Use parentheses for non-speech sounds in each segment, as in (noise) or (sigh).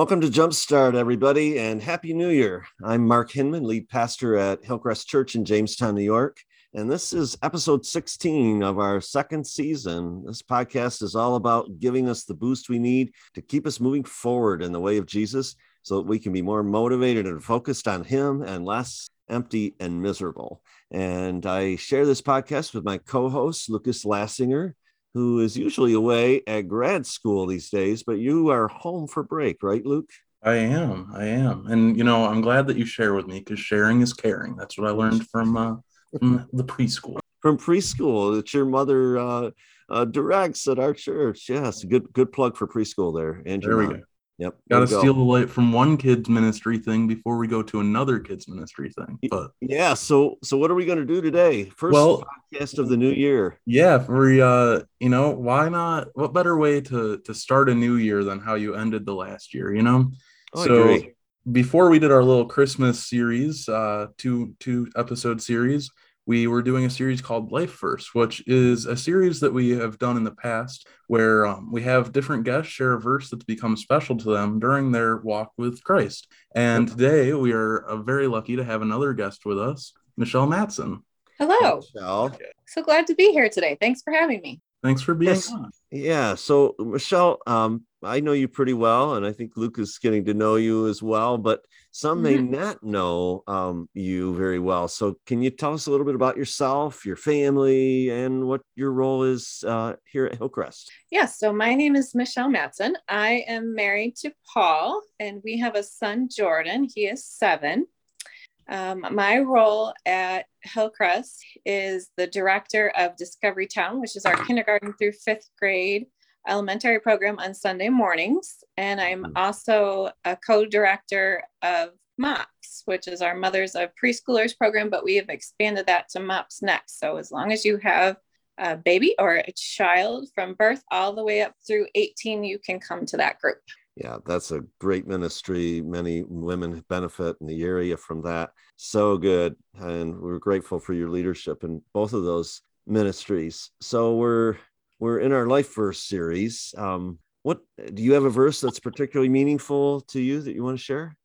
Welcome to Jumpstart, everybody, and Happy New Year. I'm Mark Hinman, lead pastor at Hillcrest Church in Jamestown, New York. And this is episode 16 of our second season. This podcast is all about giving us the boost we need to keep us moving forward in the way of Jesus so that we can be more motivated and focused on Him and less empty and miserable. And I share this podcast with my co host, Lucas Lassinger, who is usually away at grad school these days, but you are home for break, right, Luke? I am. I am. And, you know, I'm glad that you share with me because sharing is caring. That's what I learned from, uh, from the preschool. From preschool that your mother uh, uh, directs at our church. Yes, good good plug for preschool there. Andrew. There we go. Yep. Got to steal the light from one kid's ministry thing before we go to another kid's ministry thing. But yeah, so so what are we going to do today? First well, podcast of the new year. Yeah, we uh, you know, why not? What better way to to start a new year than how you ended the last year? You know. Oh, so before we did our little Christmas series, uh, two two episode series, we were doing a series called Life Verse, which is a series that we have done in the past where um, we have different guests share a verse that's become special to them during their walk with Christ. And today we are uh, very lucky to have another guest with us, Michelle Matson. Hello. Michelle. So glad to be here today. Thanks for having me. Thanks for being yes. on. Yeah. So, Michelle, um, I know you pretty well, and I think Luke is getting to know you as well, but some may mm-hmm. not know um, you very well. So, can you tell us a little bit about yourself, your family, and what your role is uh, here at Hillcrest? Yes. So, my name is Michelle Matson. I am married to Paul, and we have a son, Jordan. He is seven. Um, my role at Hillcrest is the director of Discovery Town, which is our kindergarten through fifth grade elementary program on Sunday mornings. And I'm hmm. also a co director of MOPS, which is our Mothers of Preschoolers program, but we have expanded that to MOPS Next. So as long as you have a baby or a child from birth all the way up through 18, you can come to that group yeah, that's a great ministry. Many women benefit in the area from that. So good. And we're grateful for your leadership in both of those ministries. So we're we're in our life verse series. Um, what do you have a verse that's particularly meaningful to you that you want to share?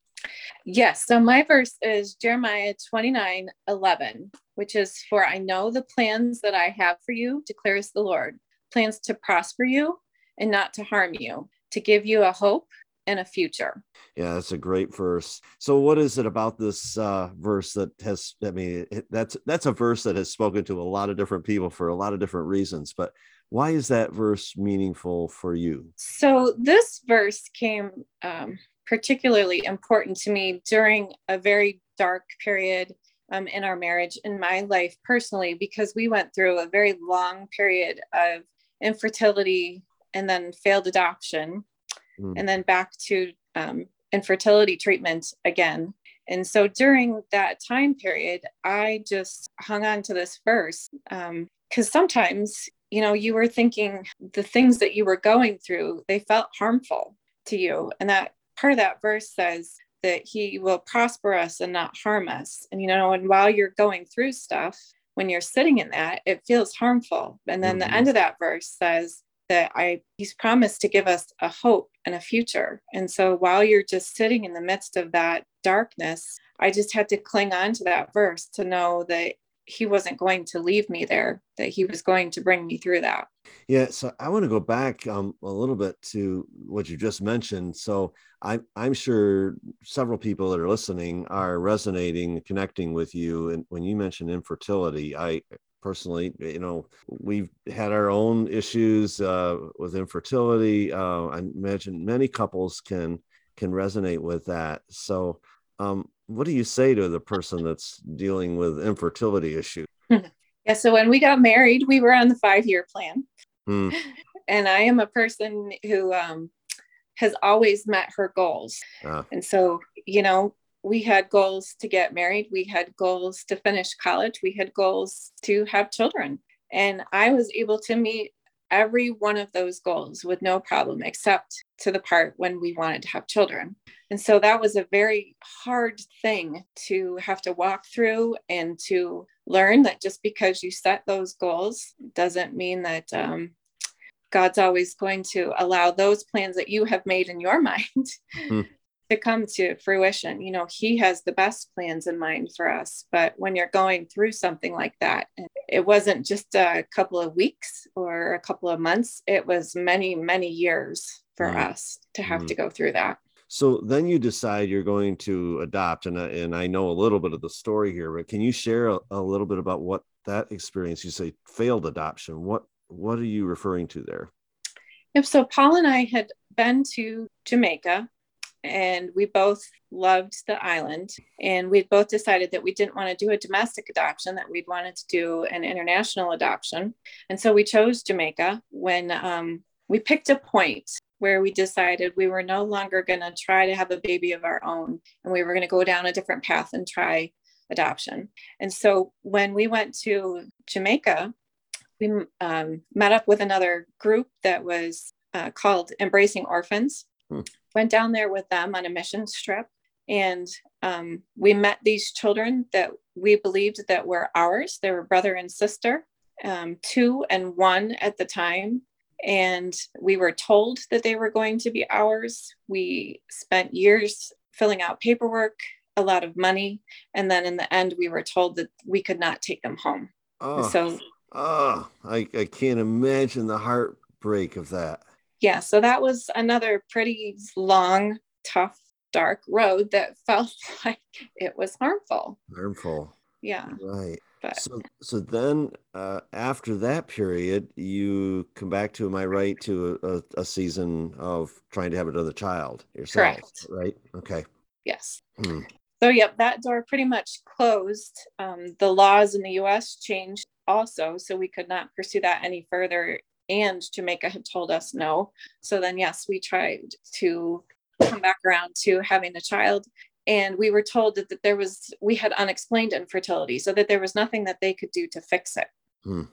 Yes. So my verse is Jeremiah 29 11, which is for I know the plans that I have for you, declares the Lord, plans to prosper you and not to harm you, to give you a hope and a future. Yeah, that's a great verse. So, what is it about this uh, verse that has? I mean, that's that's a verse that has spoken to a lot of different people for a lot of different reasons. But why is that verse meaningful for you? So, this verse came um, particularly important to me during a very dark period um, in our marriage, in my life personally, because we went through a very long period of infertility and then failed adoption mm. and then back to um, infertility treatment again. And so during that time period, I just hung on to this verse because um, sometimes, you know, you were thinking the things that you were going through, they felt harmful to you. And that part of that verse says that he will prosper us and not harm us. And, you know, and while you're going through stuff, when you're sitting in that, it feels harmful. And then mm-hmm. the end of that verse says, that I he's promised to give us a hope and a future. And so while you're just sitting in the midst of that darkness, I just had to cling on to that verse to know that he wasn't going to leave me there, that he was going to bring me through that. Yeah, so I want to go back um, a little bit to what you just mentioned. So I'm I'm sure several people that are listening are resonating, connecting with you. And when you mentioned infertility, I personally you know we've had our own issues uh, with infertility uh, i imagine many couples can can resonate with that so um, what do you say to the person that's dealing with infertility issues (laughs) yeah so when we got married we were on the five year plan hmm. (laughs) and i am a person who um, has always met her goals ah. and so you know we had goals to get married, we had goals to finish college, we had goals to have children. And I was able to meet every one of those goals with no problem, except to the part when we wanted to have children. And so that was a very hard thing to have to walk through and to learn that just because you set those goals doesn't mean that um, God's always going to allow those plans that you have made in your (laughs) mind mm-hmm. to come to fruition. You know, He has the best plans in mind for us. But when you're going through something like that, it wasn't just a couple of weeks or a couple of months, it was many, many years for us to have mm-hmm. to go through that. So then you decide you're going to adopt, and and I know a little bit of the story here, but can you share a, a little bit about what that experience? You say failed adoption. What what are you referring to there? Yep. So Paul and I had been to Jamaica, and we both loved the island, and we'd both decided that we didn't want to do a domestic adoption; that we'd wanted to do an international adoption, and so we chose Jamaica when um, we picked a point where we decided we were no longer going to try to have a baby of our own and we were going to go down a different path and try adoption. And so when we went to Jamaica, we um, met up with another group that was uh, called Embracing Orphans. Hmm. Went down there with them on a mission trip, and um, we met these children that we believed that were ours. They were brother and sister, um, two and one at the time, and we were told that they were going to be ours. We spent years filling out paperwork, a lot of money, and then in the end, we were told that we could not take them home. Oh, so, oh, I, I can't imagine the heartbreak of that. Yeah, so that was another pretty long, tough, dark road that (laughs) felt like it was harmful. Harmful. Yeah. Right. But so, so then uh, after that period, you come back to, am I right, to a, a season of trying to have another child yourself, Correct. right? Okay. Yes. Hmm. So, yep, that door pretty much closed. Um, the laws in the US changed also, so we could not pursue that any further. And Jamaica had told us no. So then, yes, we tried to come back around to having a child and we were told that, that there was we had unexplained infertility so that there was nothing that they could do to fix it. Hmm.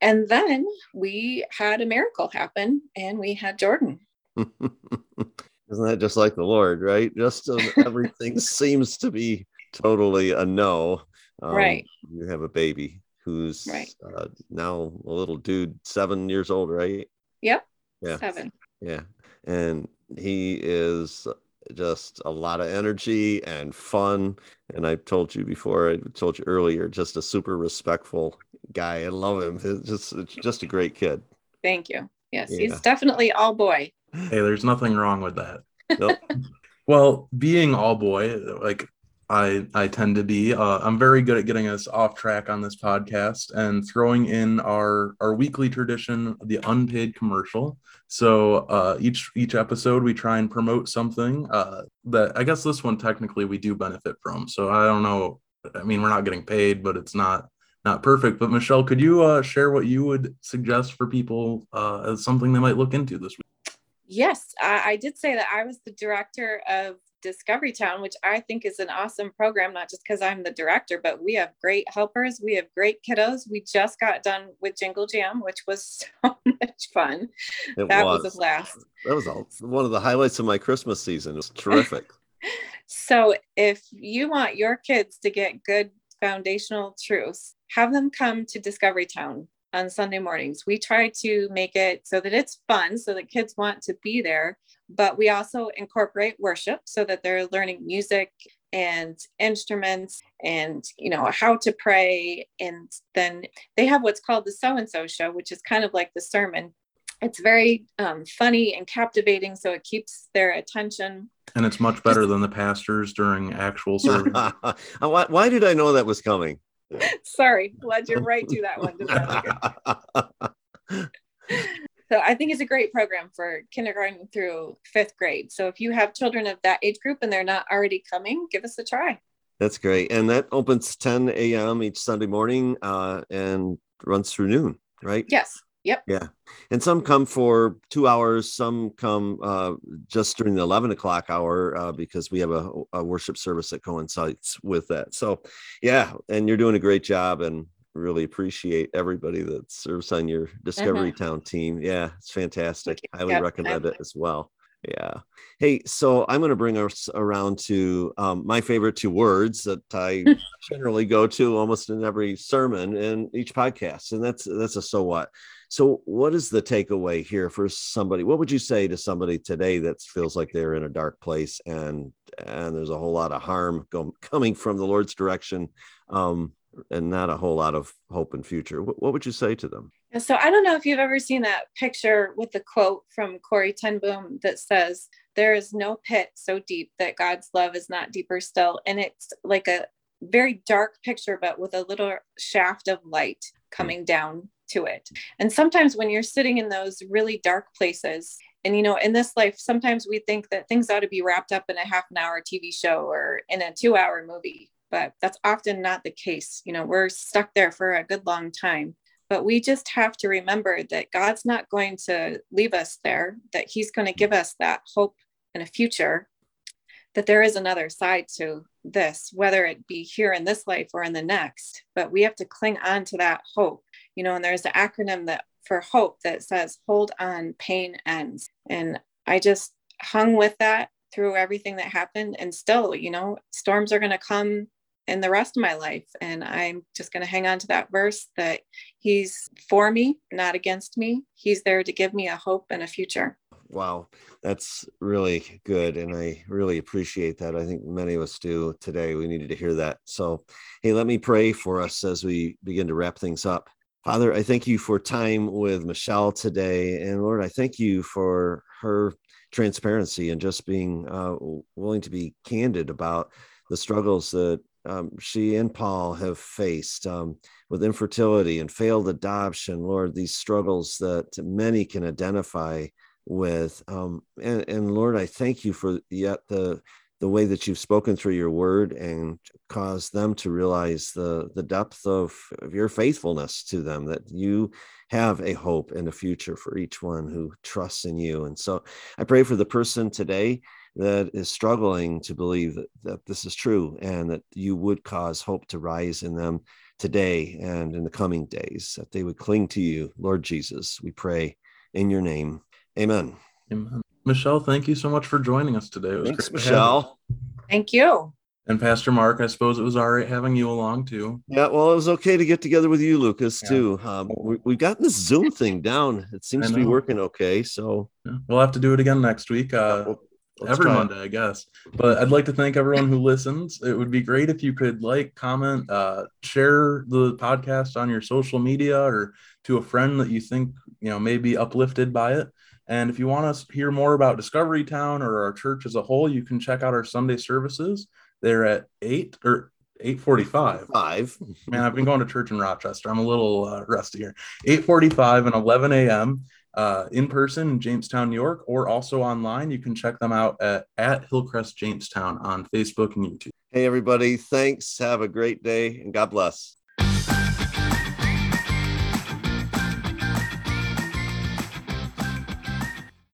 and then we had a miracle happen and we had jordan. (laughs) Isn't that just like the lord right? Just uh, everything (laughs) seems to be totally a no. Um, right. you have a baby who's right. uh, now a little dude seven years old right? Yep. Yeah. Seven. Yeah. And he is just a lot of energy and fun. And I told you before, I told you earlier, just a super respectful guy. I love him. It's just, it's just a great kid. Thank you. Yes, yeah. he's definitely all boy. Hey, there's nothing wrong with that. Nope. (laughs) well, being all boy, like I I tend to be. Uh, I'm very good at getting us off track on this podcast and throwing in our our weekly tradition, the unpaid commercial. So uh, each each episode we try and promote something uh, that I guess this one technically we do benefit from. So I don't know. I mean, we're not getting paid, but it's not not perfect. But Michelle, could you uh, share what you would suggest for people uh, as something they might look into this week? Yes, I, I did say that I was the director of Discovery Town, which I think is an awesome program, not just because I'm the director, but we have great helpers. We have great kiddos. We just got done with Jingle Jam, which was (laughs) so much fun. It that was. was a blast. That was all, one of the highlights of my Christmas season. It was terrific. (laughs) so if you want your kids to get good foundational truths, have them come to Discovery Town on Sunday mornings. We try to make it so that it's fun, so that kids want to be there, but we also incorporate worship so that they're learning music and instruments and you know how to pray. And then they have what's called the so and so show which is kind of like the sermon. It's very um, funny and captivating so it keeps their attention. And it's much better than the pastors during actual (laughs) service. Why, why did i know that was coming sorry led you're right to that one (laughs) So I think it's a great program for kindergarten through fifth grade. So if you have children of that age group and they're not already coming, give us a try. That's great. And that opens 10 a.m. each Sunday morning uh, and runs through noon, right? Yes. Yep. Yeah. And some come for two hours. Some come uh, just during the 11 o'clock hour uh, because we have a, a, worship service that coincides with that. So, yeah. And you're doing a great job. And really appreciate everybody that serves on your Discovery uh-huh. Town team. Yeah, it's fantastic. Highly yep. recommend it as well. Yeah. Hey, so I'm going to bring us around to um, my favorite two words that I (laughs) generally go to almost in every sermon and each podcast, and that's that's a so what. So, what is the takeaway here for somebody? What would you say to somebody today that feels like they're in a dark place and and there's a whole lot of harm go, coming from the Lord's direction, um, and not a whole lot of hope and future? What, what would you say to them? So I don't know if you've ever seen that picture with the quote from Corrie ten Boom that says, "There is no pit so deep that God's love is not deeper still," and it's like a very dark picture, but with a little shaft of light coming down to it. And sometimes when you're sitting in those really dark places, and you know, in this life, sometimes we think that things ought to be wrapped up in a half an hour TV show or in a two hour movie, but that's often not the case. You know, we're stuck there for a good long time. But we just have to remember that God's not going to leave us there, that He's going to give us that hope and a future, that there is another side to this, whether it be here in this life or in the next. But we have to cling on to that hope you know, and there's an acronym that for hope that says hold on, pain ends. And I just hung with that through everything that happened. And still, you know, storms are going to come in the rest of my life. And I'm just going to hang on to that verse that he's for me, not against me. He's there to give me a hope and a future. Wow, that's really good. And I really appreciate that. I think many of us do today. We needed to hear that. So, hey, let me pray for us as we begin to wrap things up. Father, I thank you for time with Michelle today. And Lord, I thank you for her transparency and just being uh, willing to be candid about the struggles that um, she and Paul have faced um, with infertility and failed adoption. Lord, these struggles that many can identify with. Um, and, and Lord, I thank you for yet the the way that you've spoken through your word and caused them to realize the the depth of, of your faithfulness to them that you have a hope and a future for each one who trusts in you and so i pray for the person today that is struggling to believe that, that this is true and that you would cause hope to rise in them today and in the coming days that they would cling to you lord jesus we pray in your name amen amen Michelle, thank you so much for joining us today. It was Thanks, Michelle. Thank you. And Pastor Mark, I suppose it was all right having you along too. Yeah, well, it was okay to get together with you, Lucas, yeah. too. Um, we, have gotten this Zoom thing down. It seems to be working okay. So yeah. we'll have to do it again next week. Uh, every Monday, I guess. But I'd like to thank everyone who listens. It would be great if you could like, comment, uh, share the podcast on your social media or to a friend that you think you know may be uplifted by it. And if you want to hear more about Discovery Town or our church as a whole, you can check out our Sunday services. They're at eight or eight forty-five. Five. Man, I've been going to church in Rochester. I'm a little uh, rusty here. Eight forty-five and eleven a.m. Uh, in person in Jamestown, New York, or also online. You can check them out at at Hillcrest Jamestown on Facebook and YouTube. Hey, everybody! Thanks. Have a great day, and God bless.